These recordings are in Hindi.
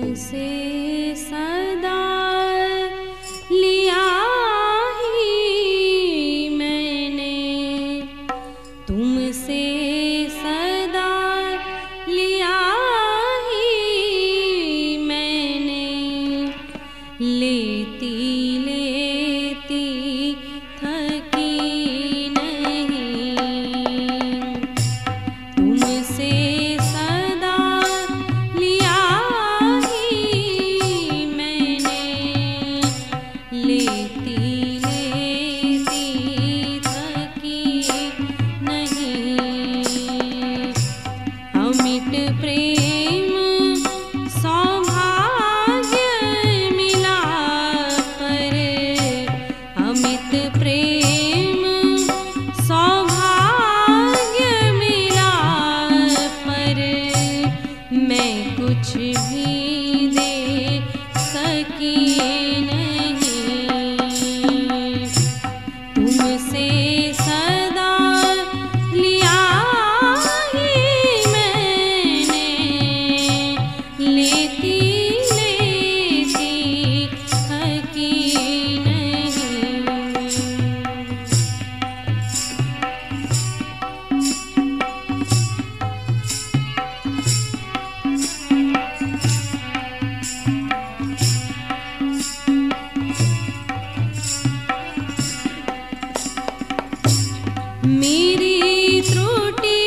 से सदा लिया ही मैंने। तुमसे कुछ भी दे मेरी त्रुटि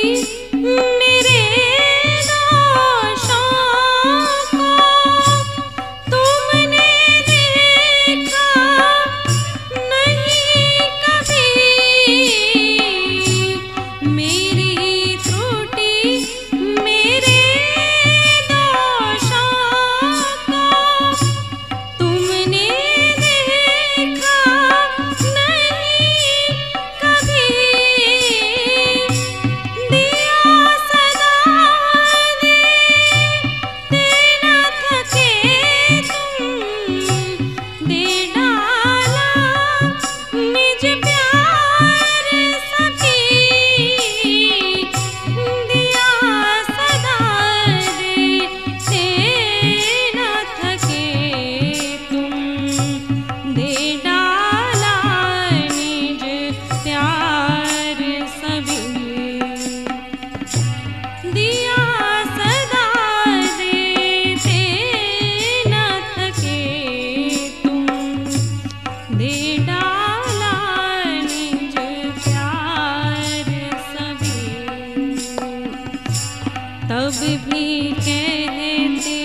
भी कहते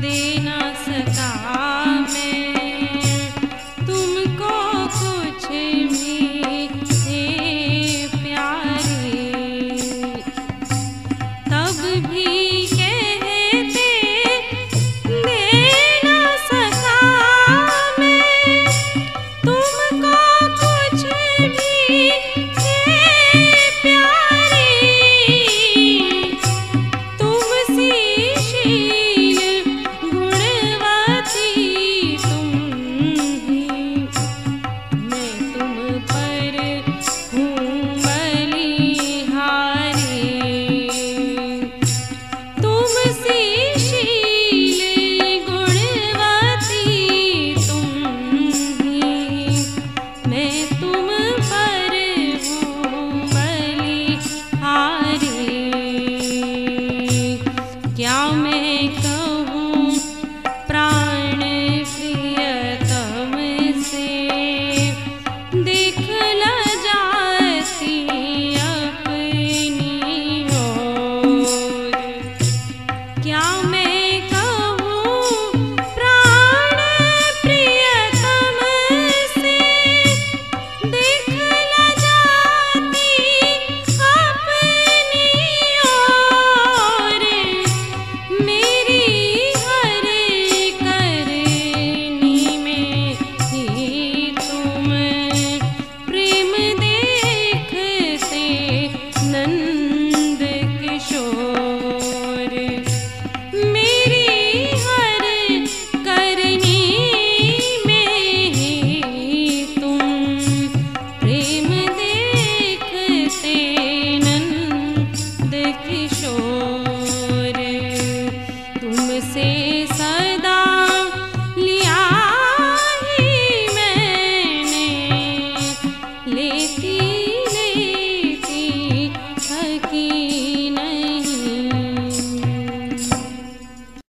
देना